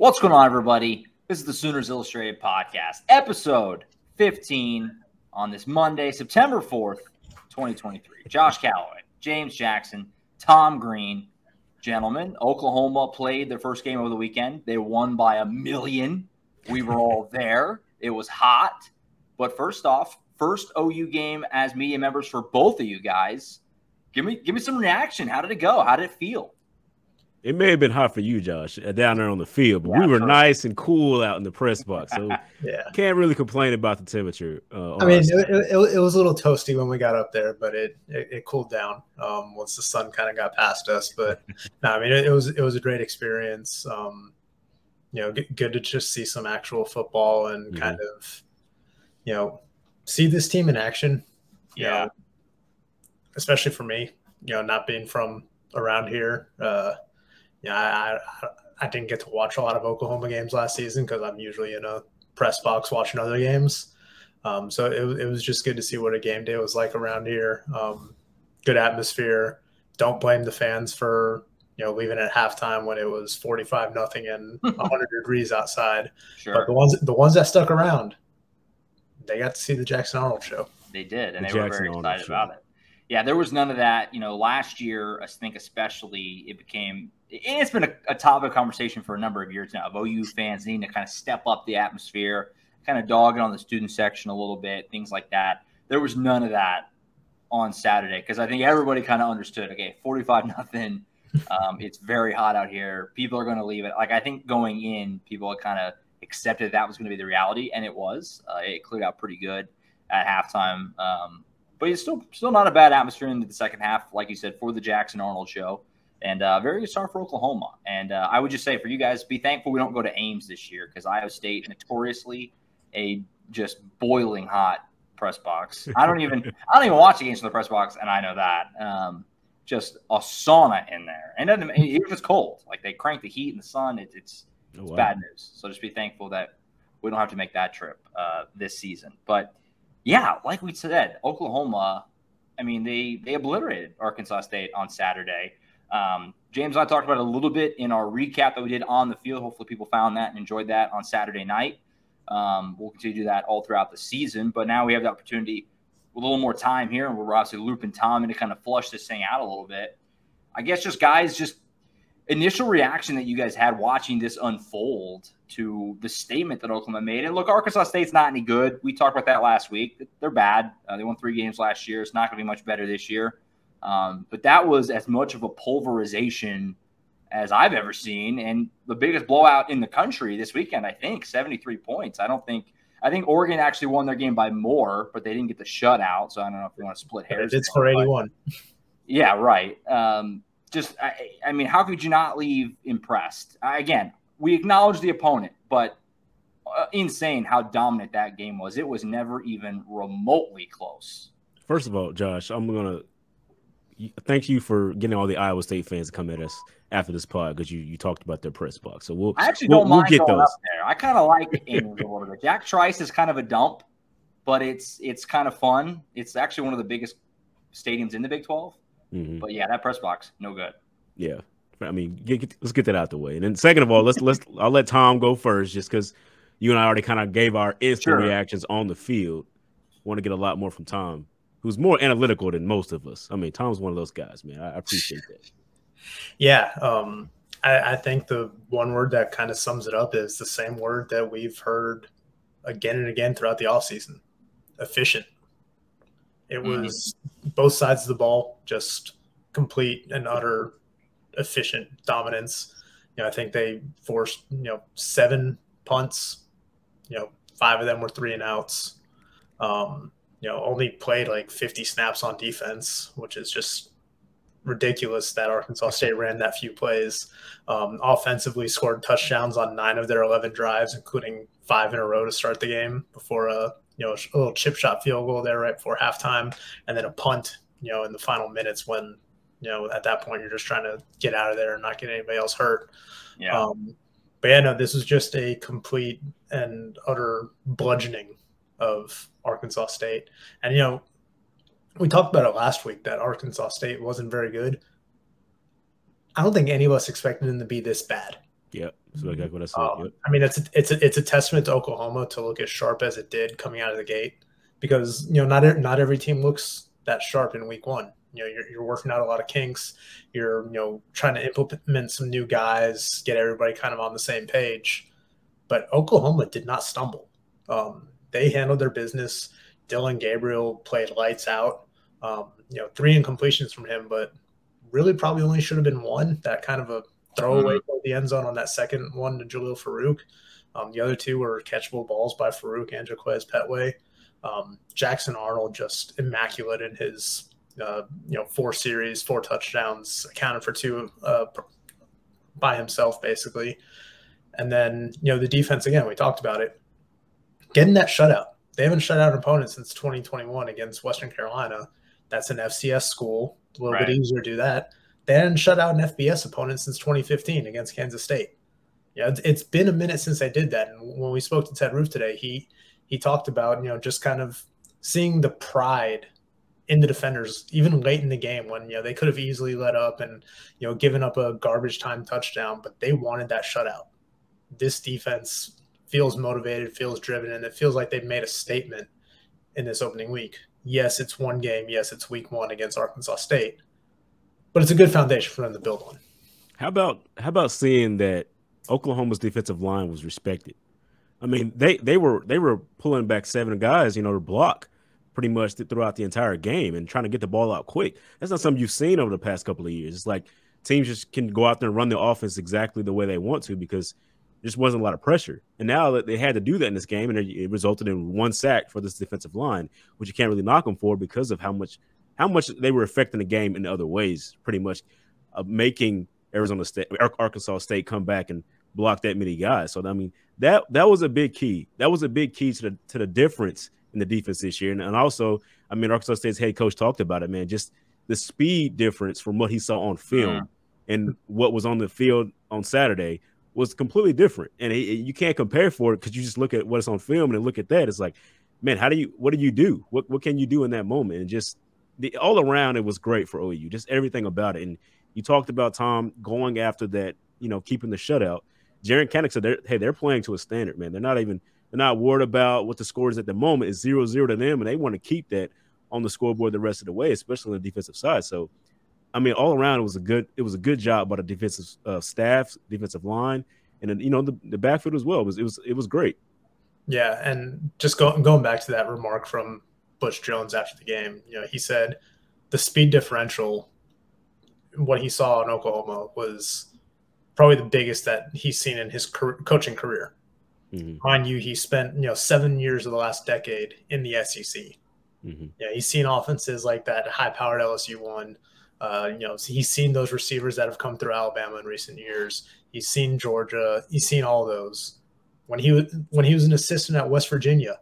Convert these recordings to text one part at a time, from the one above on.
What's going on, everybody? This is the Sooners Illustrated podcast, episode 15 on this Monday, September 4th, 2023. Josh Callaway, James Jackson, Tom Green. Gentlemen, Oklahoma played their first game over the weekend. They won by a million. We were all there. It was hot. But first off, first OU game as media members for both of you guys. Give me give me some reaction. How did it go? How did it feel? It may have been hot for you, Josh, uh, down there on the field, but yeah, we were nice and cool out in the press box. So yeah, can't really complain about the temperature. Uh, I mean, it, it, it, was a little toasty when we got up there, but it it, it cooled down um, once the sun kind of got past us. But no, I mean, it, was it was a great experience. Um, you know, good to just see some actual football and mm-hmm. kind of, you know, see this team in action. Yeah, know, especially for me, you know, not being from around here. Uh, yeah, I, I, I didn't get to watch a lot of Oklahoma games last season because I'm usually in a press box watching other games. Um, so it, it was just good to see what a game day was like around here. Um, good atmosphere. Don't blame the fans for you know leaving at halftime when it was 45 nothing and 100 degrees outside. Sure. But the ones the ones that stuck around, they got to see the Jackson Arnold show. They did, and the they Jackson were very Arnold excited show. about it. Yeah, there was none of that. You know, last year I think especially it became it's been a, a, topic of conversation for a number of years now of OU fans needing to kind of step up the atmosphere, kind of dog it on the student section a little bit, things like that. There was none of that on Saturday because I think everybody kind of understood. Okay, forty-five nothing. Um, it's very hot out here. People are going to leave it. Like I think going in, people kind of accepted that was going to be the reality, and it was. Uh, it cleared out pretty good at halftime. Um, but it's still still not a bad atmosphere in the second half, like you said, for the Jackson Arnold show and uh, very good start for Oklahoma. And uh, I would just say for you guys, be thankful we don't go to Ames this year because Iowa State notoriously a just boiling hot press box. I don't even I don't even watch games from the press box, and I know that. Um, just a sauna in there, and then even if it's cold, like they crank the heat in the sun, it, it's oh, wow. bad news. So just be thankful that we don't have to make that trip uh, this season. But yeah, like we said, Oklahoma. I mean, they they obliterated Arkansas State on Saturday. Um, James and I talked about it a little bit in our recap that we did on the field. Hopefully, people found that and enjoyed that on Saturday night. Um, we'll continue to do that all throughout the season, but now we have the opportunity with a little more time here, and we're obviously looping Tom in to kind of flush this thing out a little bit. I guess just guys, just initial reaction that you guys had watching this unfold to the statement that Oklahoma made. And look, Arkansas State's not any good. We talked about that last week. They're bad. Uh, they won three games last year. It's not going to be much better this year. Um, but that was as much of a pulverization as I've ever seen, and the biggest blowout in the country this weekend. I think 73 points. I don't think. I think Oregon actually won their game by more, but they didn't get the shutout. So I don't know if they want to split hairs. It's for 81. Yeah, right. Um, just, I, I, mean, how could you not leave impressed? again, we acknowledge the opponent, but uh, insane how dominant that game was. It was never even remotely close. First of all, Josh, I'm gonna thank you for getting all the Iowa State fans to come at us after this pod because you, you talked about their press box. So we'll I actually we'll, don't mind we'll get going those. up there. I kind of like Ames a little bit. Jack Trice is kind of a dump, but it's it's kind of fun. It's actually one of the biggest stadiums in the Big 12. Mm-hmm. But yeah, that press box no good. Yeah, I mean, get, get, let's get that out the way. And then second of all, let's let's I'll let Tom go first just because you and I already kind of gave our instant sure. reactions on the field. Want to get a lot more from Tom who's more analytical than most of us. I mean, Tom's one of those guys, man. I, appreciate that. Yeah. Um, I, I think the one word that kind of sums it up is the same word that we've heard again and again throughout the offseason efficient. It mm-hmm. was mm-hmm. both sides of the ball, just complete and utter efficient dominance. You know, I think they forced, you know, seven punts, you know, five of them were three and outs. Um, you know, only played like 50 snaps on defense, which is just ridiculous that Arkansas State ran that few plays. Um, offensively, scored touchdowns on nine of their 11 drives, including five in a row to start the game before a you know a little chip shot field goal there right before halftime, and then a punt. You know, in the final minutes when you know at that point you're just trying to get out of there and not get anybody else hurt. Yeah. Um, but yeah, no, this was just a complete and utter bludgeoning of Arkansas State. And, you know, we talked about it last week that Arkansas State wasn't very good. I don't think any of us expected them to be this bad. Yeah, So like what I said. Um, yep. I mean, it's a, it's a, it's a testament to Oklahoma to look as sharp as it did coming out of the gate, because you know not not every team looks that sharp in week one. You know, you're, you're working out a lot of kinks. You're you know trying to implement some new guys, get everybody kind of on the same page. But Oklahoma did not stumble. Um, they handled their business. Dillon Gabriel played lights out. Um, you know, three incompletions from him, but really probably only should have been one. That kind of a throwaway mm-hmm. the end zone on that second one to Jalil Farooq Um, the other two were catchable balls by farouk and Jaquaize Pettaway. Um, Jackson Arnold just immaculate in his uh, you know four series, four touchdowns, accounted for two uh, by himself basically. And then you know the defense again. We talked about it. Getting that shutout. They haven't shut out an opponent since 2021 against Western Carolina. That's an FCS school. A little right. bit easier to do that. They hadn't shut out an FBS opponent since 2015 against Kansas State. Yeah, it's, it's been a minute since they did that. And when we spoke to Ted Roof today, he he talked about you know just kind of seeing the pride in the defenders even late in the game when you know they could have easily let up and you know given up a garbage time touchdown, but they wanted that shutout. This defense feels motivated, feels driven, and it feels like they've made a statement in this opening week. Yes, it's one game. Yes, it's week one against Arkansas State, but it's a good foundation for them to build on. How about how about seeing that Oklahoma's defensive line was respected? I mean, they they were they were pulling back seven guys, you know, to block pretty much throughout the entire game and trying to get the ball out quick. That's not something you've seen over the past couple of years. It's like teams just can go out there and run the offense exactly the way they want to because there just wasn't a lot of pressure. And now that they had to do that in this game, and it resulted in one sack for this defensive line, which you can't really knock them for because of how much how much they were affecting the game in other ways, pretty much uh, making Arizona State, Arkansas State come back and block that many guys. So I mean, that that was a big key. That was a big key to the to the difference in the defense this year. And, and also, I mean, Arkansas State's head coach talked about it, man. Just the speed difference from what he saw on film yeah. and what was on the field on Saturday was completely different. And you can't compare for it because you just look at what's on film and look at that. It's like, man, how do you? What do you do? What what can you do in that moment? And just the all around, it was great for OU. Just everything about it. And you talked about Tom going after that, you know, keeping the shutout. Jaren Kanak said, they're, "Hey, they're playing to a standard, man. They're not even they're not worried about what the score is at the moment. It's zero zero to them, and they want to keep that on the scoreboard the rest of the way, especially on the defensive side. So, I mean, all around, it was a good it was a good job by the defensive uh, staff, defensive line, and then, you know the, the backfield as well. It was it was it was great. Yeah, and just going going back to that remark from Butch Jones after the game, you know, he said the speed differential, what he saw in Oklahoma was probably the biggest that he's seen in his coaching career. Mm-hmm. Mind you, he spent you know seven years of the last decade in the SEC. Mm-hmm. Yeah, he's seen offenses like that high-powered LSU one. Uh, you know, he's seen those receivers that have come through Alabama in recent years. He's seen Georgia. He's seen all those. When he was when he was an assistant at West Virginia,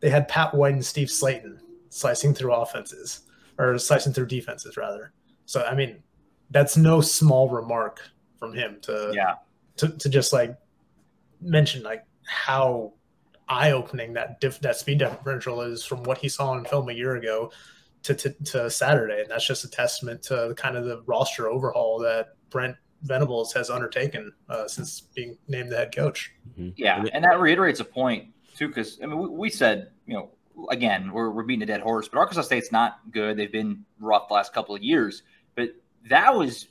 they had Pat White and Steve Slaton slicing through offenses or slicing through defenses rather. So I mean, that's no small remark from him to yeah to, to just like mention like how eye opening that diff, that speed differential is from what he saw in film a year ago to, to, to Saturday, and that's just a testament to the, kind of the roster overhaul that Brent Venables has undertaken uh, since being named the head coach. Mm-hmm. Yeah, and that reiterates a point too, because I mean we, we, said you know again we're we're beating a dead horse, but Arkansas State's not good. They've been rough the last couple of years, but that was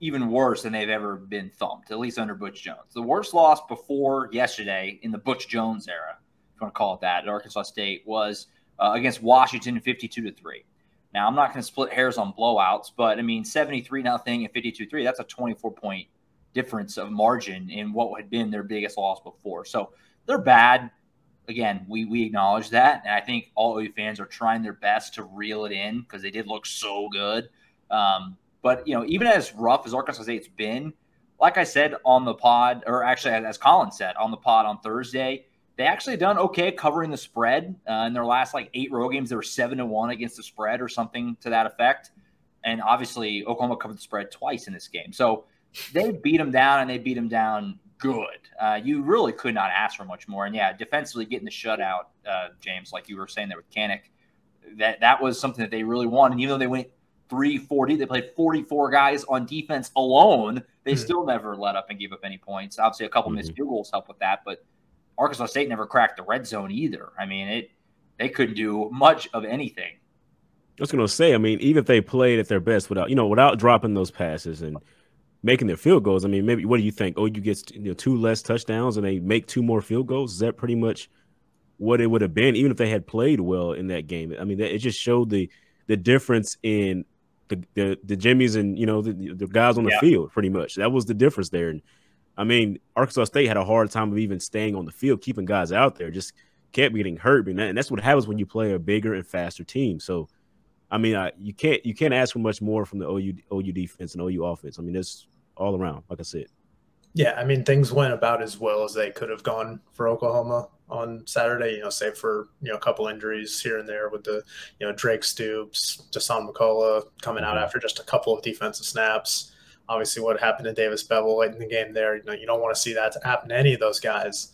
even worse than they've ever been thumped, at least under Butch Jones. The worst loss before yesterday in the Butch Jones era, if you want to call it that, at Arkansas State was uh, against Washington, fifty-two to three. Now I'm not going to split hairs on blowouts, but I mean seventy-three nothing and fifty-two-three. That's a twenty-four point difference of margin in what had been their biggest loss before. So they're bad. Again, we we acknowledge that, and I think all OU fans are trying their best to reel it in because they did look so good. Um, but you know, even as rough as Arkansas State's been, like I said on the pod, or actually as Colin said on the pod on Thursday, they actually done okay covering the spread uh, in their last like eight road games. They were seven to one against the spread or something to that effect. And obviously, Oklahoma covered the spread twice in this game, so they beat them down and they beat them down good. Uh, you really could not ask for much more. And yeah, defensively getting the shutout, uh, James, like you were saying there with Kanak, that that was something that they really wanted. And even though they went 340. They played 44 guys on defense alone. They mm-hmm. still never let up and gave up any points. Obviously, a couple mm-hmm. missed field goals help with that, but Arkansas State never cracked the red zone either. I mean, it they couldn't do much of anything. I was going to say, I mean, even if they played at their best without, you know, without dropping those passes and making their field goals, I mean, maybe what do you think? Oh, you get you know two less touchdowns and they make two more field goals. Is that pretty much what it would have been, even if they had played well in that game? I mean, it just showed the the difference in the the, the Jimmies and you know the, the guys on the yeah. field. Pretty much, that was the difference there. And I mean, Arkansas State had a hard time of even staying on the field, keeping guys out there. Just kept getting hurt, and that's what happens when you play a bigger and faster team. So I mean, I, you can't you can't ask for much more from the OU OU defense and OU offense. I mean, it's all around, like I said. Yeah, I mean, things went about as well as they could have gone for Oklahoma on Saturday. You know, save for you know a couple injuries here and there with the you know Drake Stoops, Dasan McCullough coming out mm-hmm. after just a couple of defensive snaps. Obviously, what happened to Davis Beville late in the game there, you know, you don't want to see that to happen to any of those guys.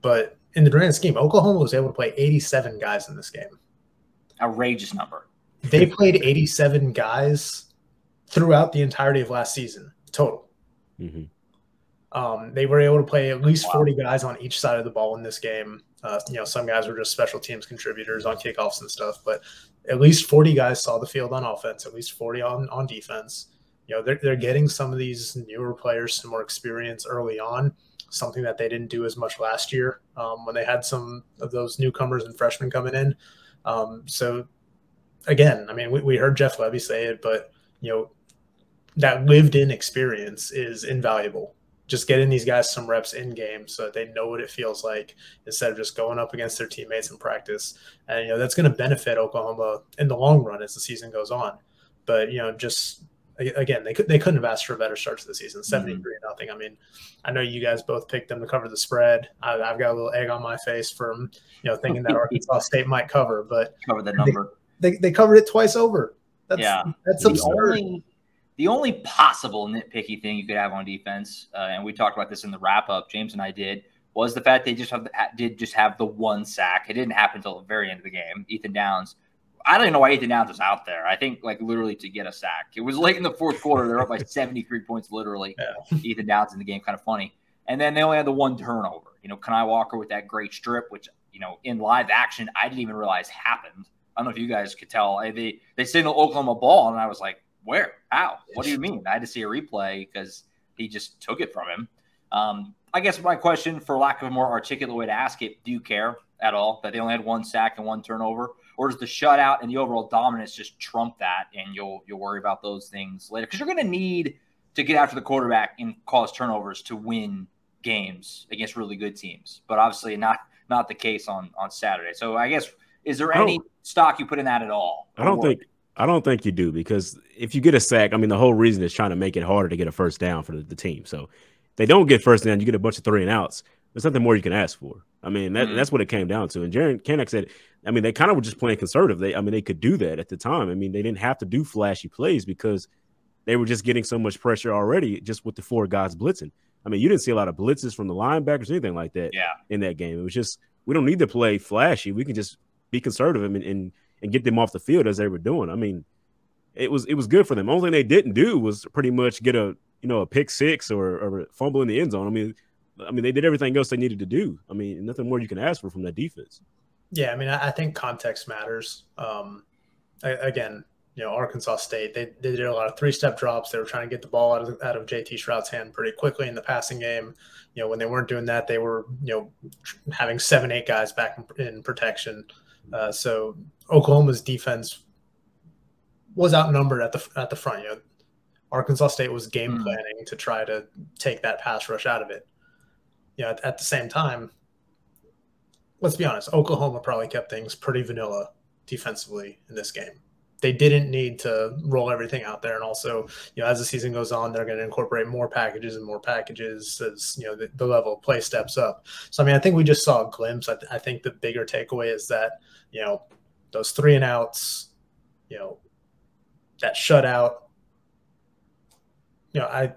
But in the grand scheme, Oklahoma was able to play 87 guys in this game. Outrageous number they played 87 guys throughout the entirety of last season total. Mm-hmm. Um, they were able to play at least 40 guys on each side of the ball in this game. Uh, you know, some guys were just special teams contributors on kickoffs and stuff, but at least 40 guys saw the field on offense, at least 40 on, on defense. You know, they're, they're getting some of these newer players some more experience early on, something that they didn't do as much last year um, when they had some of those newcomers and freshmen coming in. Um, so again, I mean, we, we heard Jeff Lebby say it, but you know, that lived in experience is invaluable. Just getting these guys some reps in game so that they know what it feels like instead of just going up against their teammates in practice. And you know, that's going to benefit Oklahoma in the long run as the season goes on. But you know, just again, they could they couldn't have asked for a better start to the season. Seventy three mm-hmm. nothing. I mean, I know you guys both picked them to cover the spread. I, have got a little egg on my face from you know thinking that Arkansas State might cover, but cover the number they, they covered it twice over. That's, yeah, that's the absurd. Only, the only possible nitpicky thing you could have on defense, uh, and we talked about this in the wrap up, James and I did, was the fact they just have did just have the one sack. It didn't happen until the very end of the game. Ethan Downs. I don't even know why Ethan Downs was out there. I think like literally to get a sack. It was late in the fourth quarter. They're up by 73 points, literally. Yeah. Ethan Downs in the game, kind of funny. And then they only had the one turnover. You know, Kani Walker with that great strip, which you know in live action I didn't even realize happened. I don't know if you guys could tell. They they signaled Oklahoma ball, and I was like, "Where? How? What do you mean?" I had to see a replay because he just took it from him. Um, I guess my question, for lack of a more articulate way to ask it, do you care at all that they only had one sack and one turnover, or does the shutout and the overall dominance just trump that, and you'll you'll worry about those things later because you're going to need to get after the quarterback and cause turnovers to win games against really good teams, but obviously not not the case on on Saturday. So I guess is there any stock you put in that at all? I don't think I don't think you do because if you get a sack, I mean the whole reason is trying to make it harder to get a first down for the, the team. So they don't get first down, you get a bunch of three and outs. There's nothing more you can ask for. I mean, that, mm-hmm. that's what it came down to. And Jaren Kanak said, I mean, they kind of were just playing conservative. They, I mean, they could do that at the time. I mean, they didn't have to do flashy plays because they were just getting so much pressure already just with the four guys blitzing. I mean, you didn't see a lot of blitzes from the linebackers, or anything like that. Yeah. In that game, it was just we don't need to play flashy. We can just be conservative and, and and get them off the field as they were doing. I mean, it was it was good for them. Only thing they didn't do was pretty much get a you know a pick six or, or fumble in the end zone. I mean, I mean they did everything else they needed to do. I mean, nothing more you can ask for from that defense. Yeah, I mean, I think context matters. Um, again, you know, Arkansas State they, they did a lot of three step drops. They were trying to get the ball out of out of JT Shrout's hand pretty quickly in the passing game. You know, when they weren't doing that, they were you know having seven eight guys back in, in protection. Uh, so Oklahoma's defense was outnumbered at the at the front. You know, Arkansas State was game hmm. planning mm. to try to take that pass rush out of it. You know, at, at, the same time, let's be honest, Oklahoma probably kept things pretty vanilla defensively in this game. They didn't need to roll everything out there, and also, you know, as the season goes on, they're going to incorporate more packages and more packages as you know the, the level of play steps up. So, I mean, I think we just saw a glimpse. I, th- I think the bigger takeaway is that you know those three and outs, you know, that shutout. You know, I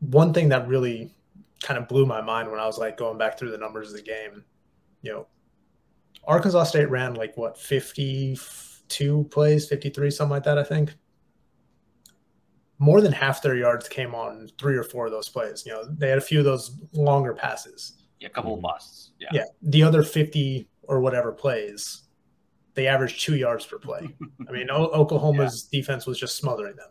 one thing that really kind of blew my mind when I was like going back through the numbers of the game, you know, Arkansas State ran like what 52 plays, 53, something like that, I think. more than half their yards came on three or four of those plays. You know, they had a few of those longer passes. Yeah, a couple of mm-hmm. busts. Yeah. Yeah. The other 50 or whatever plays, they averaged two yards per play. I mean, Oklahoma's yeah. defense was just smothering them.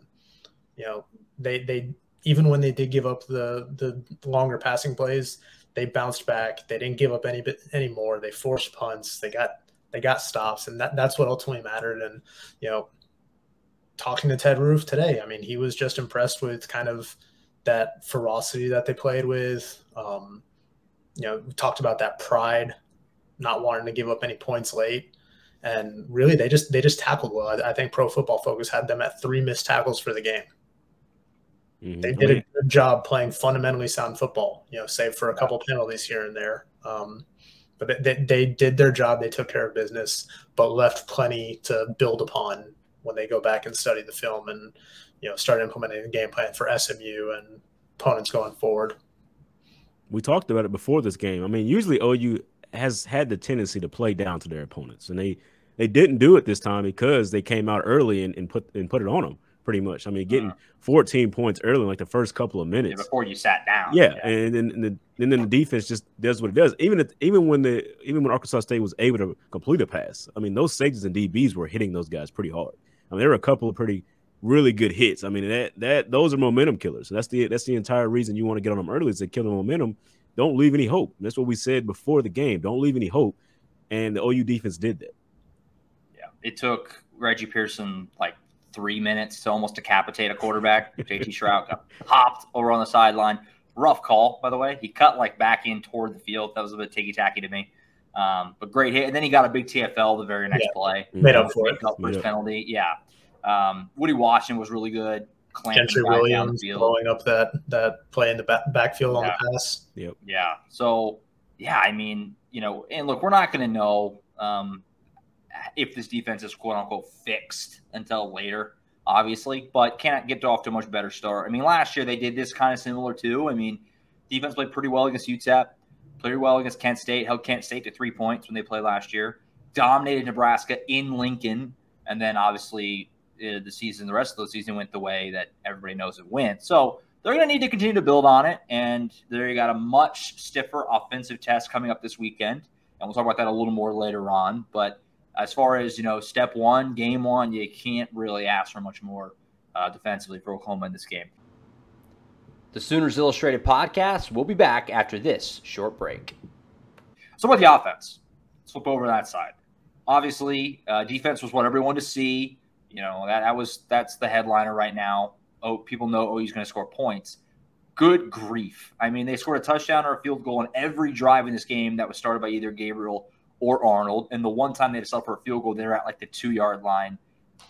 You know, they they even when they did give up the the longer passing plays, they bounced back. They didn't give up any bit anymore. They forced punts. They got they got stops, and that that's what ultimately mattered. And you know, talking to Ted Roof today, I mean, he was just impressed with kind of that ferocity that they played with. Um, you know, we talked about that pride, not wanting to give up any points late, and really they just they just tackled well. I, I think Pro Football Focus had them at three missed tackles for the game. Mm-hmm. They did a good job playing fundamentally sound football, you know, save for a couple penalties here and there. Um, but they, they did their job. They took care of business, but left plenty to build upon when they go back and study the film and, you know, start implementing the game plan for SMU and opponents going forward. We talked about it before this game. I mean, usually OU has had the tendency to play down to their opponents, and they they didn't do it this time because they came out early and, and put and put it on them pretty much. I mean, getting uh, 14 points early, like the first couple of minutes yeah, before you sat down. Yeah, yeah. and then and, the, and then the defense just does what it does. Even if, even when the even when Arkansas State was able to complete a pass, I mean, those safeties and DBs were hitting those guys pretty hard. I mean, there were a couple of pretty really good hits. I mean, that that those are momentum killers. That's the that's the entire reason you want to get on them early is to kill the momentum. Don't leave any hope. That's what we said before the game. Don't leave any hope. And the OU defense did that. Yeah, it took Reggie Pearson like three minutes to almost decapitate a quarterback. JT Shrout got popped over on the sideline. Rough call, by the way. He cut like back in toward the field. That was a bit ticky tacky to me. Um, but great hit. And then he got a big TFL the very next yeah. play. Made up for it. First yeah. penalty. Yeah. Um, Woody Washington was really good. Gentry Williams blowing up that that play in the back, backfield yeah. on the pass. Yep. Yeah. So yeah, I mean, you know, and look, we're not going to know um, if this defense is quote unquote fixed until later, obviously, but can't get off to a much better start. I mean, last year they did this kind of similar too. I mean, defense played pretty well against UTEP, played well against Kent State, held Kent State to three points when they played last year, dominated Nebraska in Lincoln, and then obviously uh, the season, the rest of the season went the way that everybody knows it went. So they're going to need to continue to build on it, and they got a much stiffer offensive test coming up this weekend, and we'll talk about that a little more later on, but as far as you know, step one, game one, you can't really ask for much more uh, defensively for Oklahoma in this game. The Sooners Illustrated podcast. We'll be back after this short break. So, about the offense, let's flip over that side. Obviously, uh, defense was what everyone wanted to see. You know that that was that's the headliner right now. Oh, people know OU's going to score points. Good grief! I mean, they scored a touchdown or a field goal on every drive in this game that was started by either Gabriel or Arnold. And the one time they settled for a field goal, they're at like the two yard line.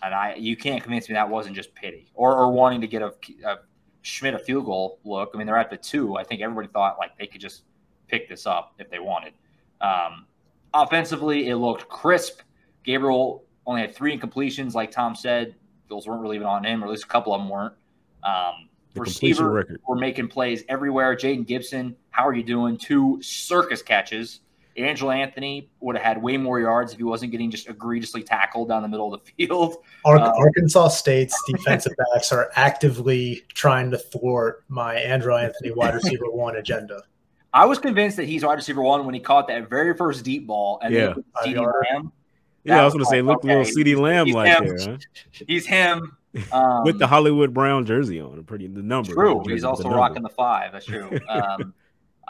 And I, you can't convince me that wasn't just pity or, or wanting to get a, a Schmit a field goal look. I mean, they're at the two. I think everybody thought like they could just pick this up if they wanted. Um, offensively, it looked crisp. Gabriel only had three incompletions, like Tom said. Those weren't really even on him, or at least a couple of them weren't. Um, the receiver were making plays everywhere. Jayden Gibson, how are you doing? Two circus catches. Andrel Anthony would have had way more yards if he wasn't getting just egregiously tackled down the middle of the field. Um, Arkansas State's defensive backs are actively trying to thwart my Andrel Anthony wide receiver one agenda. I was convinced that he's wide receiver one when he caught that very first deep ball and yeah. then CeeDee Lamb. Yeah, I was going to say, look, okay, little CeeDee Lamb like there. Huh? He's him. Um, With the Hollywood Brown jersey on, pretty the number. True. He's also rocking the five. That's true. Um,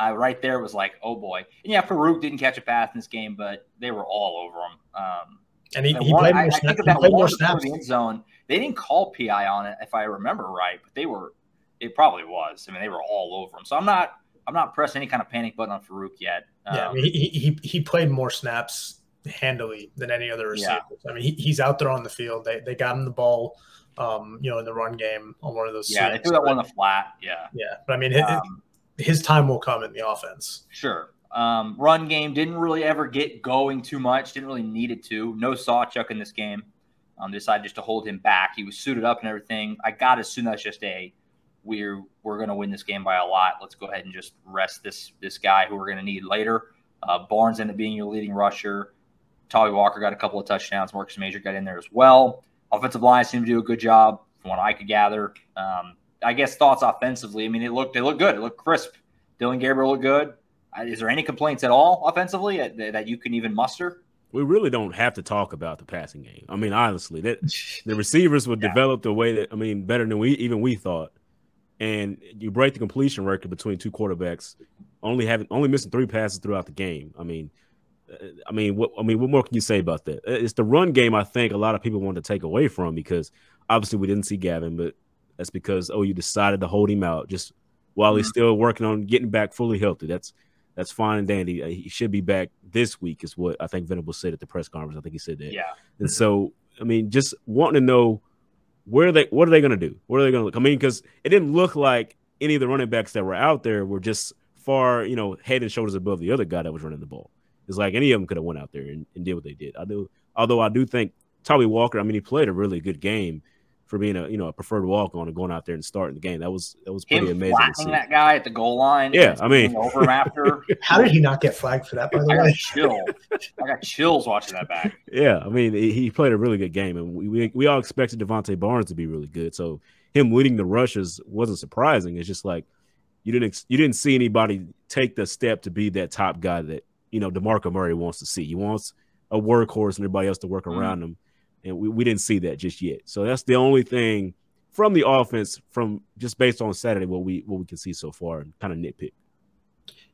I right there was like, oh boy. And yeah, Farooq didn't catch a pass in this game, but they were all over him. Um, and he, he one, played more, I, I think more snaps. The end zone. They didn't call PI on it, if I remember right, but they were. It probably was. I mean, they were all over him. So I'm not. I'm not pressing any kind of panic button on Farooq yet. Um, yeah, I mean, he, he he played more snaps handily than any other receiver. Yeah. I mean, he, he's out there on the field. They they got him the ball, um, you know, in the run game on one of those. Yeah, swings. they threw that one on the flat. Yeah, yeah, but I mean, um, his time will come in the offense. Sure. Um, run game didn't really ever get going too much. Didn't really need it to. No Sawchuk in this game. Um, decided just to hold him back. He was suited up and everything. I got to assume that's just a we're we're going to win this game by a lot. Let's go ahead and just rest this this guy who we're going to need later. Uh, Barnes ended up being your leading rusher. Tawee Walker got a couple of touchdowns. Marcus Major got in there as well. Offensive line seemed to do a good job from what I could gather. Um, I guess thoughts offensively. I mean, it looked it looked good. It looked crisp. Dillon Gabriel looked good. Is there any complaints at all offensively that, that you can even muster? We really don't have to talk about the passing game. I mean, honestly, that the receivers were yeah. developed the way that I mean, better than we even we thought. And you break the completion record between two quarterbacks, only having only missing three passes throughout the game. I mean, uh, I mean, what I mean, what more can you say about that? Uh, it's the run game. I think a lot of people want to take away from because obviously we didn't see Gavin, but that's because oh, you decided to hold him out just while he's mm-hmm. still working on getting back fully healthy. That's that's fine and dandy. Uh, he should be back this week, is what I think Venable said at the press conference. I think he said that. Yeah. And so, I mean, just wanting to know where they, what are they going to do? What are they going to look? I mean, because it didn't look like any of the running backs that were out there were just far, you know, head and shoulders above the other guy that was running the ball. It's like any of them could have went out there and, and did what they did. I do, although I do think Tawee Walker. I mean, he played a really good game for being a you know a preferred walk on and going out there and starting the game. That was that was pretty Him amazing. Flattening that guy at the goal line. Yeah, I mean, over him after. How did he not get flagged for that? By the I way, got chill. I got chills watching that back. Yeah, I mean, he played a really good game, and we we, we all expected Jovantae Barnes to be really good. So him leading the rushes wasn't surprising. It's just like you didn't you didn't see anybody take the step to be that top guy that you know Demarco Murray wants to see. He wants a workhorse and everybody else to work mm-hmm. around him, and we, we didn't see that just yet. So that's the only thing from the offense, from just based on Saturday, what we what we can see so far, and kind of nitpick.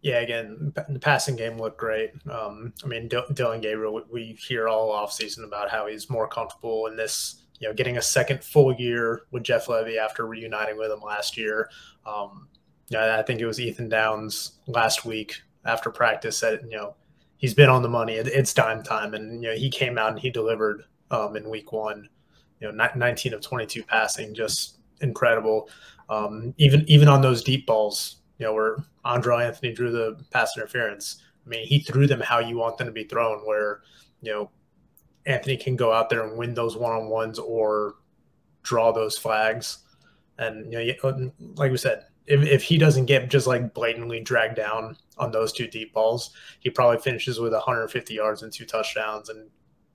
Yeah, again, the passing game looked great. Um, I mean, D- Dillon Gabriel, we hear all offseason about how he's more comfortable in this, you know, getting a second full year with Jeff Lebby after reuniting with him last year. Um, yeah, I think it was Ethan Downs last week after practice said, you know, he's been on the money. It's dime time, and you know, he came out and he delivered um, in week one. You know, 19 of 22 passing, just incredible. Um, even even on those deep balls, you know, where Andrel Anthony drew the pass interference. I mean, he threw them how you want them to be thrown, where you know Anthony can go out there and win those one on ones or draw those flags. And you know, like we said, if, if he doesn't get just like blatantly dragged down on those two deep balls, he probably finishes with 150 yards and two touchdowns. And,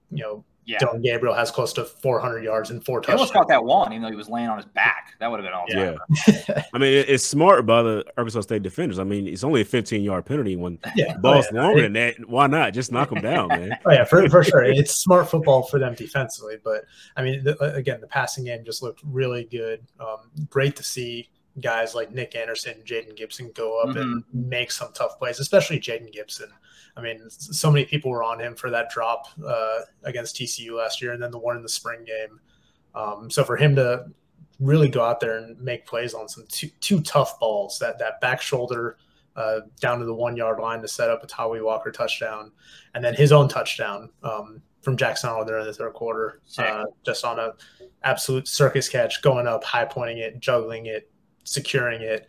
you know, yeah. Dillon Gabriel has close to 400 yards and four touchdowns. He almost caught that one, even though he was laying on his back. That would have been all. Yeah, I mean, it's smart by the Arkansas State defenders. I mean, it's only a 15 yard penalty when yeah. ball's oh, yeah. longer than that. Why not just knock them down, man? Oh yeah, for, for sure. It's smart football for them defensively, but I mean, the, again, the passing game just looked really good. Um, great to see guys like Nic Anderson, and Jayden Gibson go up mm-hmm. and make some tough plays, especially Jayden Gibson. I mean, so many people were on him for that drop uh, against TCU last year, and then the one in the spring game. Um, so for him to really go out there and make plays on some two, two tough balls, that that back shoulder uh, down to the one yard line to set up a Tawee Walker touchdown, and then his own touchdown um, from Jackson Arnold there in the third quarter, uh, just on a absolute circus catch, going up, high pointing it, juggling it, securing it,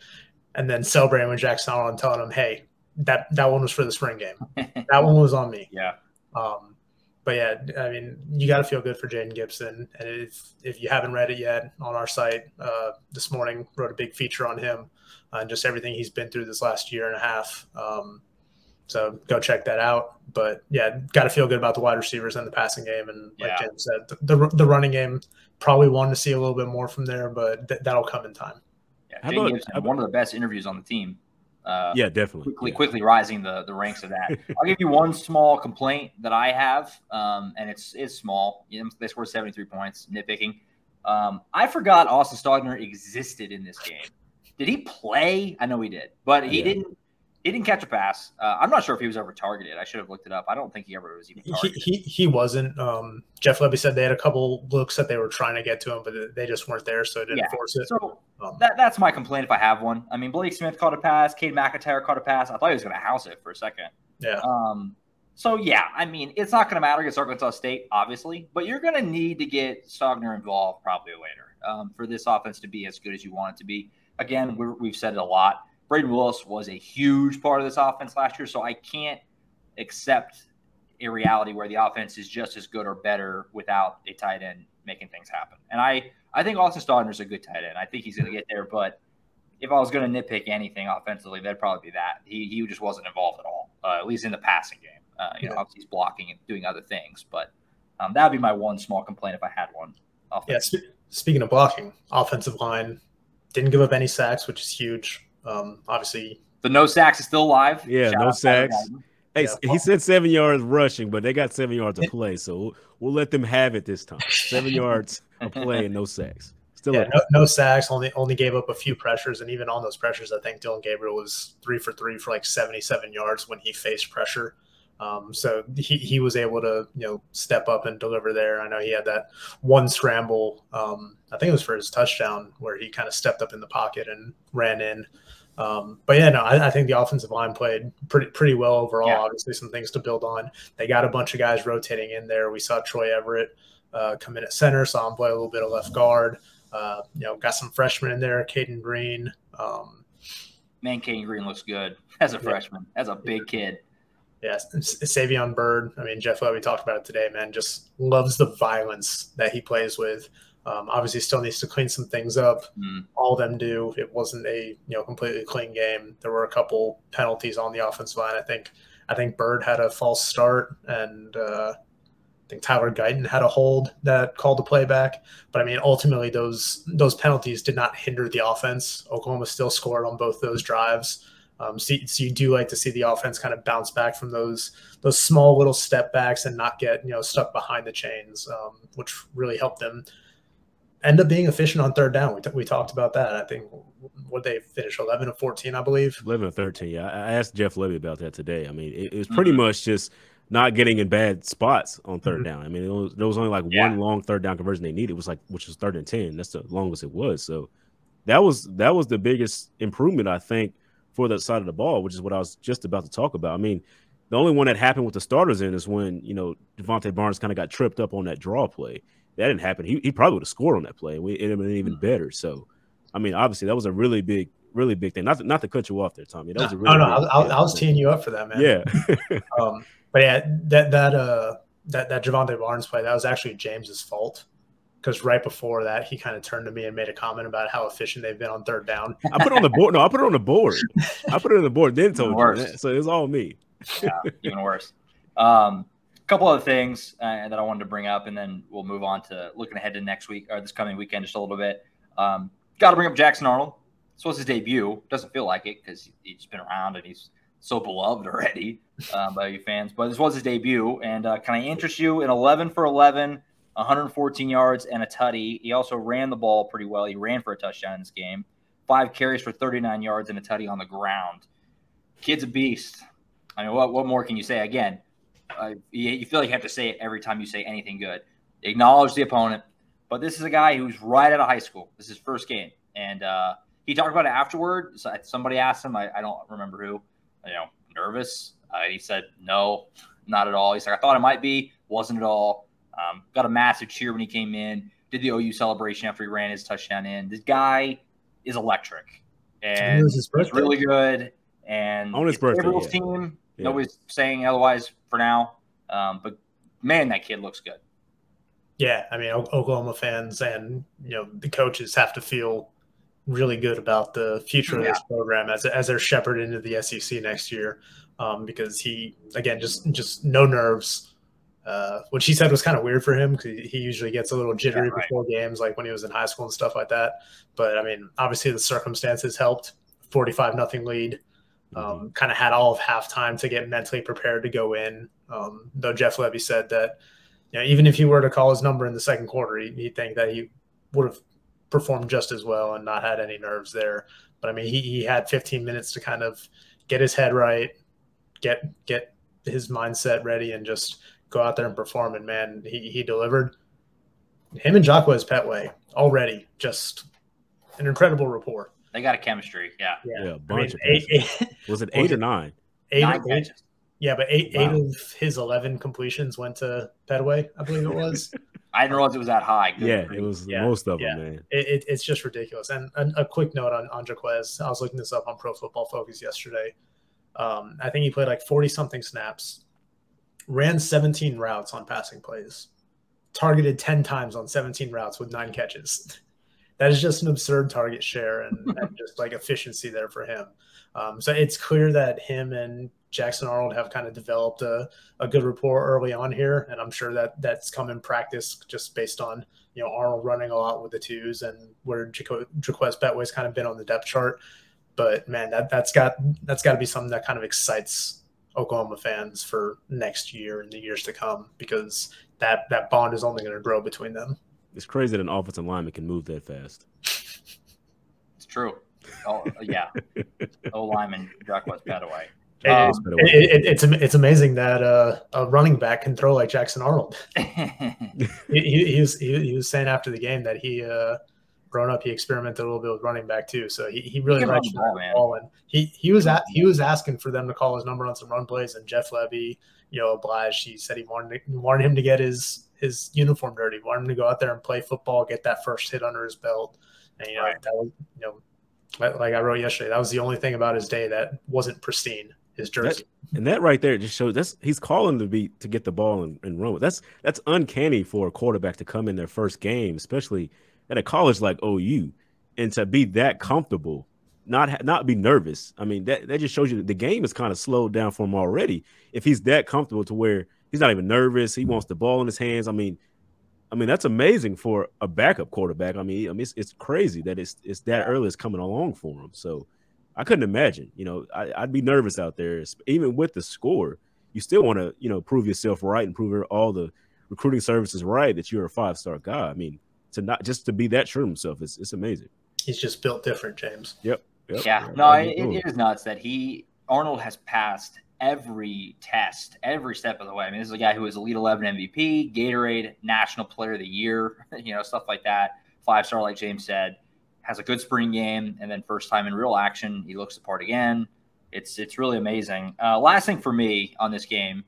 and then celebrating with Jackson Arnold and telling him, "Hey, that that one was for the spring game. that one was on me." Yeah. Um, but yeah, I mean, you got to feel good for Jayden Gibson, and if if you haven't read it yet, on our site uh, this morning, wrote a big feature on him uh, and just everything he's been through this last year and a half. Um, so go check that out. But yeah, got to feel good about the wide receivers and the passing game. And like yeah. Jen said, the, the, the running game probably wanted to see a little bit more from there, but th- that'll come in time. Yeah, Jay about, Gibson, one of the best interviews on the team. Uh, yeah, definitely. Quickly, yeah. quickly rising the, the ranks of that. I'll give you one small complaint that I have, um, and it's it's small. You know, they scored 73 points, nitpicking. Um, I forgot Austin Stogner existed in this game. Did he play? I know he did, but he yeah. didn't he didn't catch a pass. Uh, I'm not sure if he was ever targeted. I should have looked it up. I don't think he ever was even targeted. He, he, he wasn't. Um, Jeff Lebby said they had a couple looks that they were trying to get to him, but they just weren't there, so it didn't yeah. force it. So um, that, that's my complaint if I have one. I mean, Blake Smith caught a pass. Kade McIntyre caught a pass. I thought he was going to house it for a second. Yeah. Um. So yeah, I mean, it's not going to matter against Arkansas State, obviously, but you're going to need to get Stogner involved probably later um, for this offense to be as good as you want it to be. Again, we have said it a lot Brayden Willis was a huge part of this offense last year, so I can't accept a reality where the offense is just as good or better without a tight end making things happen. And I, I think Austin is a good tight end. I think he's going to get there, but if I was going to nitpick anything offensively, that'd probably be that. He, he just wasn't involved at all, uh, at least in the passing game. Uh, you yeah. know, obviously he's blocking and doing other things, but um, that would be my one small complaint if I had one. Yeah, sp- speaking of blocking, offensive line didn't give up any sacks, which is huge. Um, obviously, the no sacks is still alive. Yeah, Shout no sacks. Hey, yeah. he said seven yards rushing, but they got seven yards of play, so we'll, we'll let them have it this time. Seven yards of play and no sacks. Still, yeah, no, no, sacks. Only only gave up a few pressures, and even on those pressures, I think Dillon Gabriel was three for three for like seventy-seven yards when he faced pressure. Um, so he, he was able to you know step up and deliver there. I know he had that one scramble. Um, I think it was for his touchdown where he kind of stepped up in the pocket and ran in. Um, but yeah, no, I, I, think the offensive line played pretty pretty well overall. Yeah. Obviously, some things to build on. They got a bunch of guys rotating in there. We saw Troy Everett uh, come in at center, saw him play a little bit of left guard. Uh, you know, got some freshmen in there, Cayden Green. Um, Man, Cayden Green looks good as a yeah. freshman, as a big kid. Yes, yeah, Savion Byrd. I mean, Jeff we talked about it today, man. Just loves the violence that he plays with. Um, obviously, still needs to clean some things up. Mm. All of them do. It wasn't a you know completely clean game. There were a couple penalties on the offensive line. I think I think Bird had a false start, and uh, I think Tyler Guyton had a hold that called the play back. But I mean, ultimately, those those penalties did not hinder the offense. Oklahoma still scored on both those drives. Um, so, so, you do like to see the offense kind of bounce back from those those small little step backs and not get you know stuck behind the chains, um, which really helped them end up being efficient on third down. We, t- we talked about that. I think what they finish 11 of 14, I believe. 11 of 13. Yeah. I asked Jeff Lebby about that today. I mean, it, it was pretty mm-hmm. much just not getting in bad spots on 3rd mm-hmm. down. I mean, was, there was only like yeah. one long third down conversion they needed. It was like, which was third and 10. That's the longest it was. So that was, that was the biggest improvement, I think, for that side of the ball, which is what I was just about to talk about. I mean, the only one that happened with the starters in is when, you know, Jovantae Barnes kind of got tripped up on that draw play that didn't happen, he, he probably would have scored on that play. We it'd have been even mm-hmm. better. So, I mean, obviously that was a really big, really big thing. Not to, not to cut you off there, Tommy. That was a really no, no. I, I, I, was teeing you up for that, man. Yeah. um, but yeah, that that uh that that Jovantae Barnes play that was actually James's fault because right before that he kind of turned to me and made a comment about how efficient they've been on third down. I put it on the board. No, I put it on the board. I put it on the board. Then told you. So it was all me. yeah, even worse. Um, couple other things uh, that I wanted to bring up, and then we'll move on to looking ahead to next week or this coming weekend just a little bit. Um, Got to bring up Jackson Arnold. This was his debut. Doesn't feel like it because he's been around and he's so beloved already um, by you fans. But this was his debut, and uh, can I interest you in 11 for 11, 114 yards and a tutty? He also ran the ball pretty well. He ran for a touchdown in this game. Five carries for 39 yards and a tutty on the ground. Kid's a beast. I mean, what what more can you say? Again, uh, you, you, feel like you have to say it every time you say anything good. Acknowledge the opponent. But this is a guy who's right out of high school. This is his first game. And uh, he talked about it afterward. So somebody asked him, I, I, don't remember who, you know, nervous. Uh, he said, no, not at all. He's like, I thought it might be, wasn't at all. Um, got a massive cheer when he came in, did the OU celebration after he ran his touchdown in. This guy is electric. And he's really good. And on his birthday, yeah. team, yeah. Nobody's saying otherwise for now. Um, but man, that kid looks good. Yeah, I mean, Oklahoma fans and you know the coaches have to feel really good about the future of this program as as they're shepherded into the SEC next year. Um, because he again just just no nerves, uh, which he said was kind of weird for him because he usually gets a little jittery yeah, right. before games, like when he was in high school and stuff like that. But I mean, obviously the circumstances helped. Forty-five nothing lead. Um, mm-hmm. kind of had all of halftime to get mentally prepared to go in. Um, though Jeff Lebby said that, you know, even if he were to call his number in the second quarter, he, he'd think that he would have performed just as well and not had any nerves there. But I mean, he, he had 15 minutes to kind of get his head right, get get his mindset ready, and just go out there and perform. And man, he, he delivered. Him and Jaquaize Pettaway already just an incredible rapport. They got a chemistry. Yeah. Yeah. yeah a bunch I mean, of eight, eight, Was it eight was or nine? Eight, nine eight, Yeah, but eight wow. eight of his eleven completions went to Petway, I believe it was. I didn't realize it was that high. Good yeah, it was yeah. most of yeah. them, man. It, it, it's just ridiculous. And, and, a quick note on, on Jaquaize. I was looking this up on Pro Football Focus yesterday. Um, I think he played like 40 something snaps, ran 17 routes on passing plays, targeted 10 times on 17 routes with nine catches. that is just an absurd target share and, and just like efficiency there for him. Um, so it's clear that him and Jackson Arnold have kind of developed a, a good rapport early on here, and I'm sure that that's come in practice just based on you know Arnold running a lot with the twos and where Jaquaize Pettaway's kind of been on the depth chart. But man, that that's got that's got to be something that kind of excites Oklahoma fans for next year and the years to come because that that bond is only going to grow between them. It's crazy that an offensive lineman can move that fast. It's true. Oh yeah, O lineman Jaquaize Pettaway. Um, it, it, it's it's amazing that uh, a running back can throw like Jackson Arnold. he, he, he, was he, he, was saying after the game that he uh, growing up he experimented a little bit with running back too. So he, he really he likes the ball, ball, and he he was at he was asking for them to call his number on some run plays. And Jeff Lebby, you know, obliged. He said he wanted to, wanted him to get his his uniform dirty. Wanted him to go out there and play football, get that first hit under his belt. And you know right. that was you know like I wrote yesterday, that was the only thing about his day that wasn't pristine. His jersey, that, and that right there just shows that's he's calling to be to get the ball and, and run. That's that's uncanny for a quarterback to come in their first game, especially at a college like oh, OU, and to be that comfortable, not not be nervous. I mean, that that just shows you that the game is kind of slowed down for him already. If he's that comfortable to where he's not even nervous, he wants the ball in his hands. I mean, I mean, that's amazing for a backup quarterback. I mean, I mean, it's, it's crazy that it's it's that early it's coming along for him. So I couldn't imagine. You know, I, would be nervous out there, even with the score. You still want to, you know, prove yourself right and prove all the recruiting services right that you're a five star guy. I mean, to not just to be that sure of himself, it's it's amazing. He's just built different, James. Yep. yep. Yeah. No, it, it is nuts that he Arnold has passed every test, every step of the way. I mean, this is a guy who was Elite 11 MVP, Gatorade National Player of the Year, you know, stuff like that. Five star, like James said, has a good spring game, and then first time in real action, he looks the part again. It's it's really amazing. Uh, last thing for me on this game,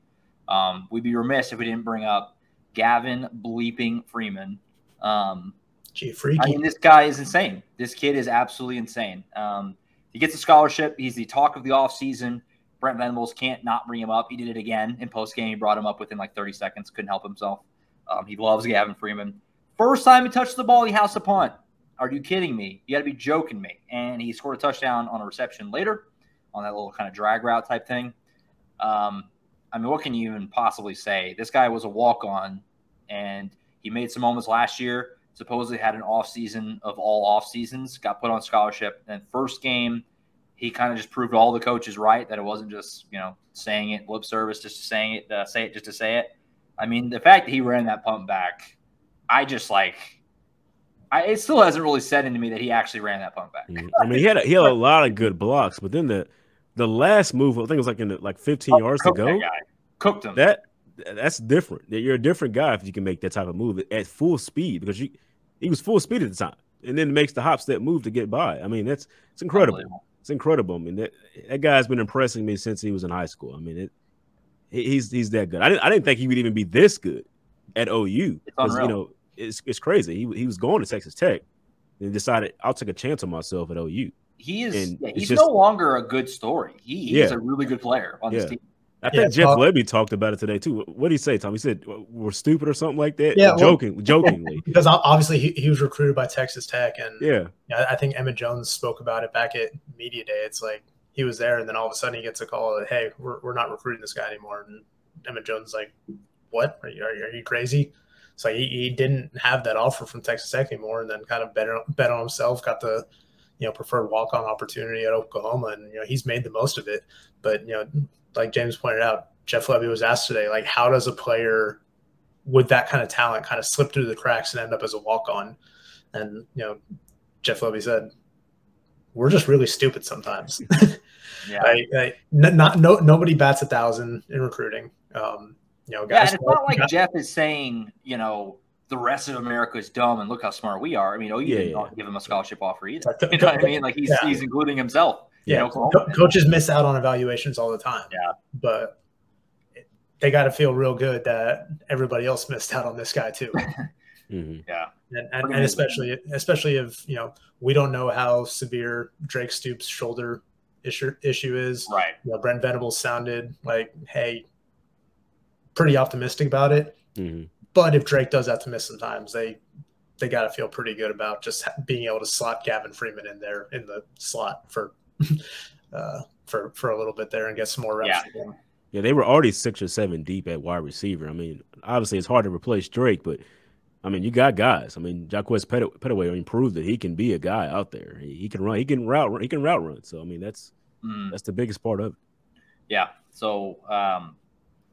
um, we'd be remiss if we didn't bring up Gavin bleeping Freeman. Um, Gee, freaky. I mean, this guy is insane. This kid is absolutely insane. Um, he gets a scholarship. He's the talk of the offseason. Brent Venables can't not bring him up. He did it again in post game. He brought him up within like 30 seconds. Couldn't help himself. Um, he loves Gavin Freeman. First time he touched the ball, he has a punt. Are you kidding me? You got to be joking me. And he scored a touchdown on a reception later on that little kind of drag route type thing. Um, I mean, what can you even possibly say? This guy was a walk on, and he made some moments last year. Supposedly had an off season of all off seasons. Got put on scholarship. And first game, he kind of just proved all the coaches right that it wasn't just you know saying it lip service just saying it uh, say it just to say it. I mean, the fact that he ran that pump back, I just like. I, it still hasn't really set into me that he actually ran that pump back. I mean, he had a, he had a lot of good blocks, but then the the last move, I think it was like in the, like 15 oh, yards to go. Cooked him. That that's different. You're a different guy if you can make that type of move at full speed because you, he was full speed at the time, and then makes the hop step move to get by. I mean, that's it's incredible it's incredible. I mean, that, that guy's been impressing me since he was in high school. I mean, it, he's he's that good. I didn't I didn't think he would even be this good at OU because you know it's it's crazy. He he was going to Texas Tech and decided I'll take a chance on myself at OU. He is yeah, he's just, no longer a good story. He, he's yeah. a really good player on yeah. this team. I think Jeff talk, Lebby talked about it today too. What did he say, Tom? He said we're stupid or something like that. Yeah, joking, well, jokingly. Because obviously he, he was recruited by Texas Tech, and yeah, I think Emmett Jones spoke about it back at media day. It's like he was there, and then all of a sudden he gets a call that hey, we're, we're not recruiting this guy anymore. And Emmett Jones is like, what? Are you, are you, are you crazy? So he, he didn't have that offer from Texas Tech anymore, and then kind of bet on, bet on himself, got the you know preferred walk on opportunity at Oklahoma, and you know he's made the most of it. But you know, like James pointed out, Jeff Lebby was asked today, like, how does a player with that kind of talent kind of slip through the cracks and end up as a walk on? And, you know, Jeff Lebby said, we're just really stupid sometimes. yeah. I, I, not, no, nobody bats a thousand in recruiting. Um, you know, guys. Yeah, it's not like Jeff is saying, you know, the rest of America is dumb and look how smart we are. I mean, oh, you yeah, didn't yeah. give him a scholarship offer either. You know what I mean? Like he's, yeah. he's including himself. Yeah, Co- coaches miss out on evaluations all the time. Yeah, but they got to feel real good that everybody else missed out on this guy too. mm-hmm. Yeah, and, and, and, especially especially if you know we don't know how severe Drake Stoops' shoulder issue issue is. Right. You know, Brent Venables sounded like, hey, pretty optimistic about it. Mm-hmm. But if Drake does have to miss sometimes, they they got to feel pretty good about just being able to slot Gavin Freeman in there in the slot for uh, for for a little bit there and get some more reps. Yeah. yeah, they were already six or seven deep at wide receiver. I mean, obviously it's hard to replace Drake, but I mean, you got guys. I mean, Jaquaize Pettaway proved that he can be a guy out there. He, he, can run. He can route. He can route run. So I mean, that's mm. that's the biggest part of it. Yeah. So um,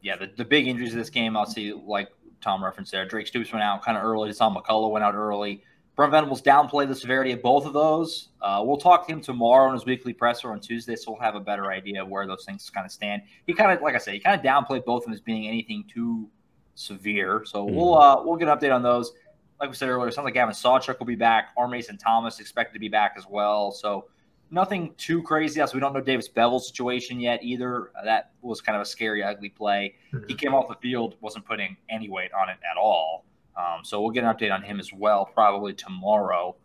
yeah, the, the big injuries of this game, I'll see like Tom referenced there. Drake Stoops went out kind of early. Tom McCullough went out early. Brent Venables downplayed the severity of both of those. Uh, we'll talk to him tomorrow on his weekly presser on Tuesday, so we'll have a better idea of where those things kind of stand. He kind of, like I said, he kind of downplayed both of them as being anything too severe. So mm-hmm. we'll uh, we'll get an update on those. Like we said earlier, it sounds like Gavin Sawchuk will be back. R. Mason Thomas expected to be back as well. So nothing too crazy else. We don't know Davis Beville's situation yet either. Uh, that was kind of a scary, ugly play. Mm-hmm. He came off the field, wasn't putting any weight on it at all. Um, so we'll get an update on him as well, probably tomorrow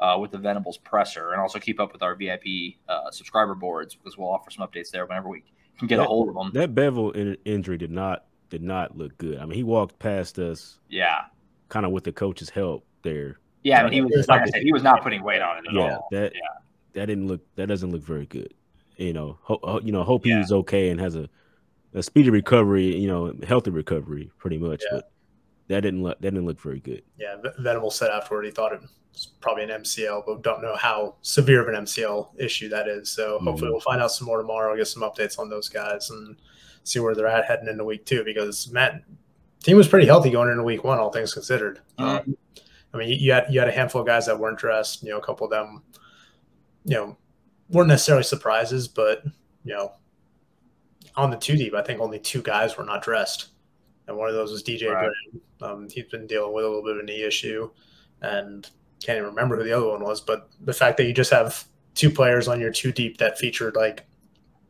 uh, with the Venables presser, and also keep up with our VIP uh, subscriber boards because we'll offer some updates there whenever we can get that, a hold of them. That Beville in- injury did not did not look good. I mean, he walked past us. Yeah. Kind of with the coach's help there. Yeah, I mean, he was like I said, he was not putting weight on it at yeah, all. That, yeah, that didn't look that doesn't look very good. You know, ho- you know, hope yeah. he's okay and has a a speedy recovery. You know, healthy recovery, pretty much. Yeah. But that didn't look that didn't look very good. Yeah, Venable said afterward he thought it was probably an MCL, but don't know how severe of an MCL issue that is. So mm-hmm. hopefully we'll find out some more tomorrow, get some updates on those guys, and see where they're at heading into week two. Because Matt, team was pretty healthy going into week one, all things considered. Mm-hmm. Um, I mean, you had you had a handful of guys that weren't dressed. You know, a couple of them, you know, weren't necessarily surprises, but you know, on the two deep, I think only two guys were not dressed and one of those was DJ right. Graham. Um, he's been dealing with a little bit of a knee issue, and can't even remember who the other one was. But the fact that you just have two players on your two deep that featured like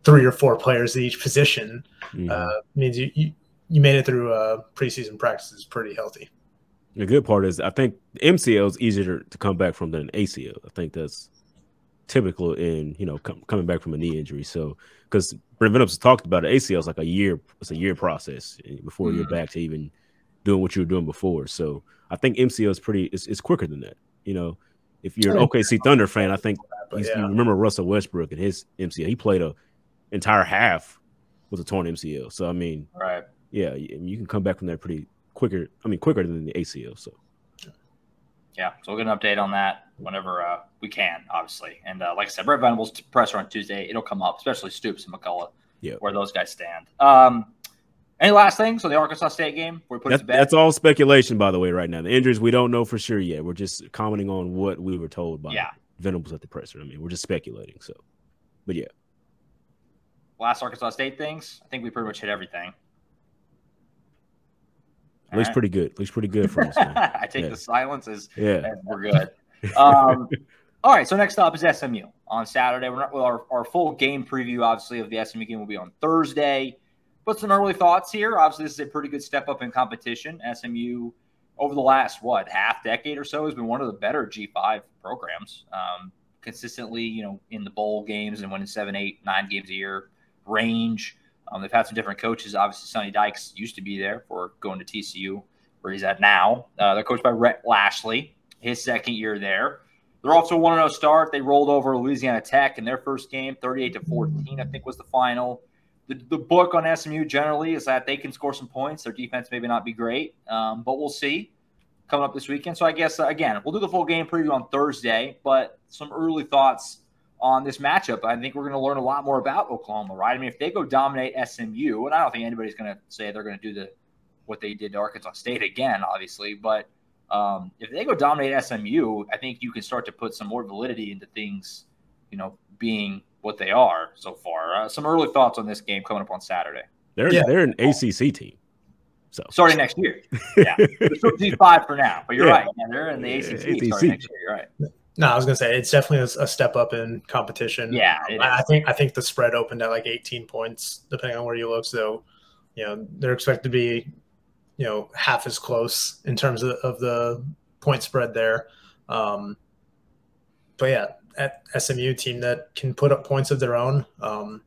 three or four players at each position mm-hmm. uh, means you, you, you made it through uh, preseason practices pretty healthy. The good part is I think MCL is easier to come back from than ACL. I think that's typical in you know com- coming back from a knee injury. So because Brent Venables talked about it, ACL is like a year. It's a year process eh, before mm-hmm. you're back to even doing what you were doing before. So I think MCL is pretty. It's, it's quicker than that. You know, if you're an OKC Thunder fan, I think yeah. you remember Russell Westbrook and his MCL. He played a entire half with a torn MCL. So I mean, right? Yeah, you can come back from that pretty quicker. I mean, quicker than the ACL. So yeah, so we'll get an update on that whenever uh, we can, obviously. And uh, like I said, Brent Venables presser on Tuesday. It'll come up, especially Stoops and McCullough, yeah. where those guys stand. Um, any last things on the Arkansas State game? Where we put that's, that's all speculation, by the way, right now. The injuries we don't know for sure yet. We're just commenting on what we were told by yeah. Venables at the presser. I mean, we're just speculating. So, but yeah. Last Arkansas State things. I think we pretty much hit everything. Looks right. pretty good. Looks pretty good for us. I take yeah. the silence as, yeah. As we're good. Um, all right. So next up is SMU on Saturday. We're not, well, our, our full game preview, obviously, of the SMU game will be on Thursday. But some early thoughts here. Obviously, this is a pretty good step up in competition. SMU over the last what half decade or so has been one of the better G5 programs. Um, consistently, you know, in the bowl games and winning seven, eight, nine games a year range. Um, they've had some different coaches. Obviously, Sonny Dykes used to be there for going to TCU, where he's at now. Uh, they're coached by Rhett Lashlee, his second year there. They're also 1 0 start. They rolled over Louisiana Tech in their first game, 38 to 14, I think was the final. The, the book on SMU generally is that they can score some points. Their defense maybe not be great, um, but we'll see coming up this weekend. So I guess, uh, again, we'll do the full game preview on Thursday, but some early thoughts on this matchup. I think we're going to learn a lot more about Oklahoma, right? I mean, if they go dominate SMU, and I don't think anybody's going to say they're going to do the what they did to Arkansas State again, obviously, but um, if they go dominate SMU, I think you can start to put some more validity into things, you know, being what they are so far. Uh, some early thoughts on this game coming up on Saturday. They're yeah. they're an ACC team. So starting next year, yeah, they're still G five for now, but you're yeah. right. Yeah, they're in the ACC, ACC. starting next year. You're right. No, I was gonna say it's definitely a, a step up in competition. Yeah, I, I, think I think the spread opened at like 18 points, depending on where you look. So, you know, they're expected to be, you know, half as close in terms of, of the point spread there. Um, but yeah, at SMU team that can put up points of their own. Um,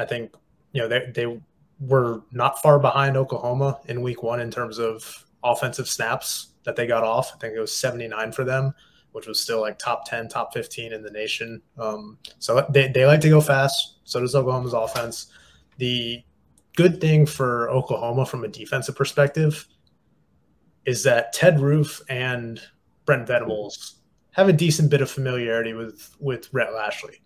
I think you know they they were not far behind Oklahoma in week one in terms of offensive snaps that they got off. I think it was 79 for them which was still like top 10, top 15 in the nation. Um, so they, they like to go fast. So does Oklahoma's offense. The good thing for Oklahoma from a defensive perspective is that Ted Roof and Brent Venables have a decent bit of familiarity with with Rhett Lashlee.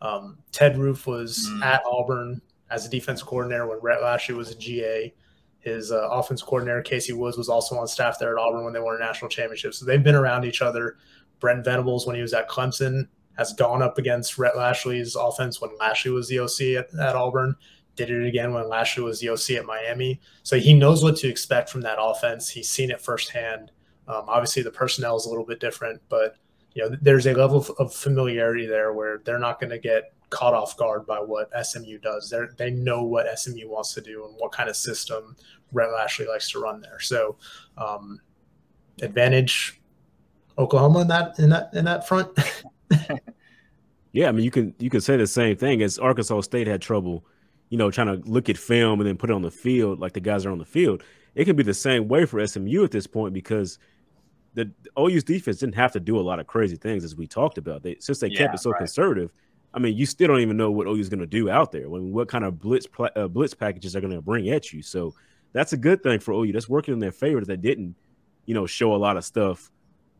Um, Ted Roof was mm. at Auburn as a defense coordinator when Rhett Lashlee was a GA. His uh, offense coordinator Casey Woods was also on staff there at Auburn when they won a national championship. So they've been around each other. Brent Venables, when he was at Clemson, has gone up against Rhett Lashlee's offense when Lashlee was the OC at, at Auburn. Did it again when Lashlee was the OC at Miami. So he knows what to expect from that offense. He's seen it firsthand. Um, obviously, the personnel is a little bit different, but you know there's a level of familiarity there where they're not going to get caught off guard by what SMU does. They they know what SMU wants to do and what kind of system Rhett Lashlee likes to run there. So, um, advantage Oklahoma in that in that in that front. yeah, I mean you can you can say the same thing as Arkansas State had trouble, you know, trying to look at film and then put it on the field like the guys are on the field. It can be the same way for SMU at this point because the OU's defense didn't have to do a lot of crazy things as we talked about. They since they yeah, kept it so right. conservative. I mean, you still don't even know what OU's going to do out there. I mean, what kind of blitz uh, blitz packages are going to bring at you? So that's a good thing for OU. That's working in their favor that they didn't, you know, show a lot of stuff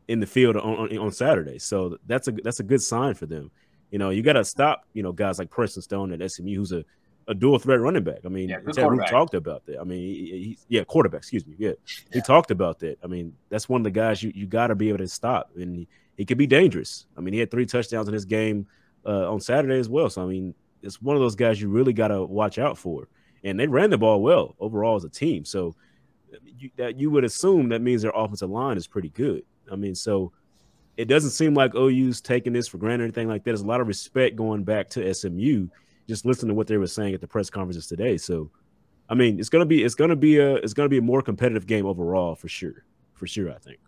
in the field on, on, on Saturday. So that's a that's a good sign for them. You know, you got to stop, you know, guys like Preston Stone at SMU, who's a, a dual threat running back. I mean, yeah, Ted talked about that. I mean, he, he, yeah, quarterback. Excuse me. Yeah. yeah. he talked about that. I mean, that's one of the guys you, you got to be able to stop, and he, he could be dangerous. I mean, he had three touchdowns in this game uh, on Saturday as well. So I mean, it's one of those guys you really got to watch out for. And they ran the ball well overall as a team. So you, that you would assume that means their offensive line is pretty good. I mean, so it doesn't seem like OU's taking this for granted or anything like that. There's a lot of respect going back to SMU. Just listen to what they were saying at the press conferences today. So, I mean, it's gonna be it's gonna be a it's gonna be a more competitive game overall for sure, for sure. I think.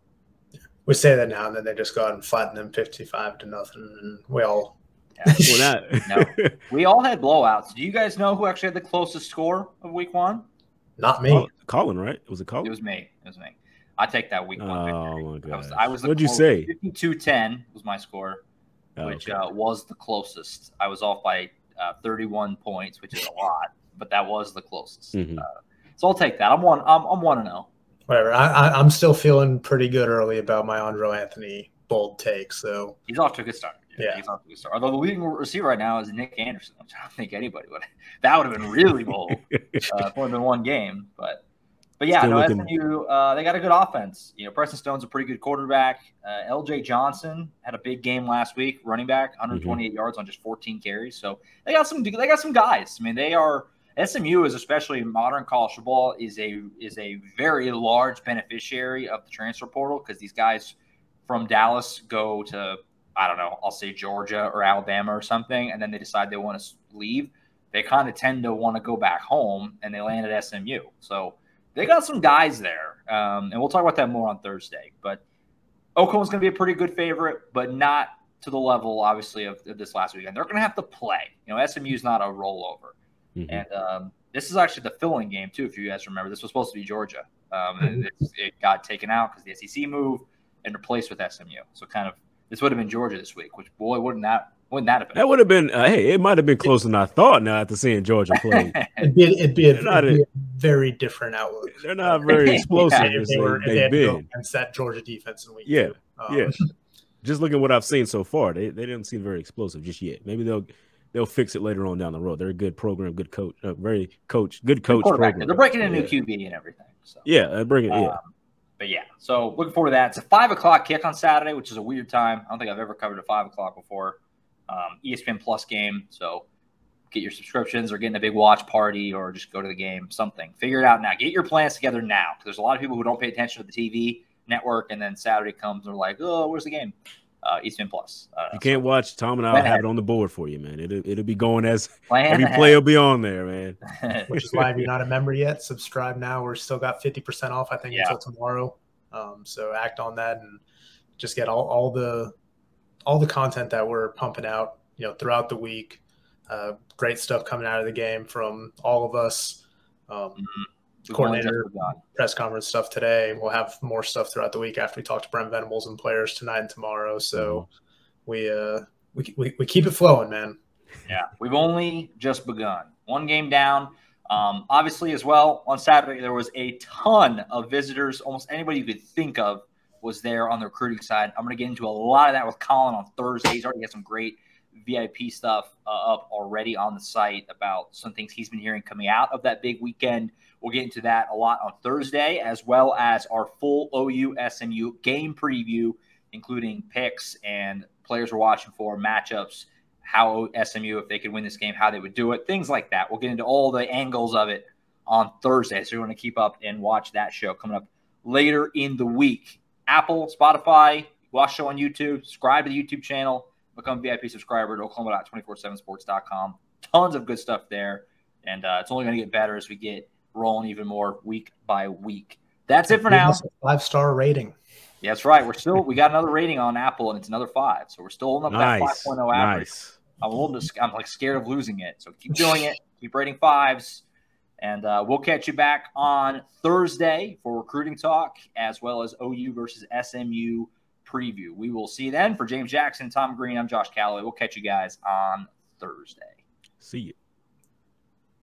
We say that now, and then they just go out and flatten them fifty-five to nothing, and we all. Yeah. well, not. no, we all had blowouts. Do you guys know who actually had the closest score of Week One? Not me. Colin, right? It was a Colin? It was me. It was me. I take that week one. Oh my god! I was. I was What'd you say? 52-10 was my score, oh, which okay. uh, was the closest. I was off by uh, 31 points, which is a lot, but that was the closest. Mm-hmm. Uh, so I'll take that. I'm one. I'm, I'm one and zero. Oh. Whatever. I, I, am still feeling pretty good early about my Andrel Anthony bold take. So he's off to a good start. Yeah, he's off to a good start. Although the leading receiver right now is Nic Anderson, which I don't think anybody would. That would have been really bold uh, more than one game, but but yeah, Still no, looking... SMU, uh, they got a good offense. You know, Preston Stone's a pretty good quarterback. Uh, LJ Johnson had a big game last week, running back, 128 mm-hmm. yards on just 14 carries. So they got some, they got some guys. I mean, they are SMU is especially modern college football is a is a very large beneficiary of the transfer portal because these guys from Dallas go to I don't know, I'll say Georgia or Alabama or something, and then they decide they want to leave. They kind of tend to want to go back home, and they land at SMU. So they got some guys there, um, and we'll talk about that more on Thursday. But Oklahoma's going to be a pretty good favorite, but not to the level, obviously, of, of this last weekend. They're going to have to play. You know, SMU's not a rollover, mm-hmm. and um, this is actually the filling game too. If you guys remember, this was supposed to be Georgia. Um, mm-hmm. it, it, got taken out because the SEC moved and replaced with SMU. So kind of this would have been Georgia this week, which boy wouldn't that wouldn't that have been? That would have been. Uh, hey, it might have been closer than I thought. Now after seeing Georgia play, it'd be, it'd be, a, it'd be a, very different outlook. They're not very explosive yeah, as they, were, they've they been against that Georgia defense in week. Yeah, um, yeah. just looking at what I've seen so far, they they didn't seem very explosive just yet. Maybe they'll they'll fix it later on down the road. They're a good program, good coach, uh, very coach, good coach. Program. They're breaking a new yeah. QB and everything. So. Yeah, they're bringing um, yeah. But yeah, so looking forward to that. It's a five o'clock kick on Saturday, which is a weird time. I don't think I've ever covered a five o'clock before um, ESPN Plus game. So get your subscriptions or get in a big watch party or just go to the game, something. Figure it out now. Get your plans together now. Because there's a lot of people who don't pay attention to the TV network, and then Saturday comes and they're like, oh, where's the game? Uh, ESPN Plus. Uh, you can't so, watch Tom and I'll have it on the board for you, man. It'll, it'll be going as every ahead. play will be on there, man. Which is why if you're not a member yet, subscribe now. We're still got 50% off, I think, yeah. until tomorrow. Um, so act on that and just get all, all the all the content that we're pumping out, you know, throughout the week. Uh, great stuff coming out of the game from all of us. Um, mm-hmm. coordinator press conference stuff today. We'll have more stuff throughout the week after we talk to Brent Venables and players tonight and tomorrow. So mm-hmm. we uh we, we we keep it flowing, man. Yeah, we've only just begun. One game down. Um, obviously, as well on Saturday there was a ton of visitors. Almost anybody you could think of was there on the recruiting side. I'm going to get into a lot of that with Colin on Thursday. He's already got some great VIP stuff uh, up already on the site about some things he's been hearing coming out of that big weekend. We'll get into that a lot on Thursday, as well as our full OU SMU game preview, including picks and players we're watching for, matchups, how SMU, if they could win this game, how they would do it, things like that. We'll get into all the angles of it on Thursday. So you want to keep up and watch that show coming up later in the week. Apple, Spotify, watch show on YouTube, subscribe to the YouTube channel become VIP subscriber at oklahoma.247sports.com. Tons of good stuff there. And uh, it's only going to get better as we get rolling even more week by week. That's it for now. Five star rating. Yeah, that's right. We're still we got another rating on Apple and it's another five, so we're still holding up nice. that 5.0 average. Nice. I'm a little I'm like scared of losing it, so keep doing it. Keep rating fives, and uh, we'll catch you back on Thursday for recruiting talk as well as OU versus SMU preview. We will see you then. For James Jackson, Tom Green, I'm Josh Callaway. We'll catch you guys on Thursday. See you.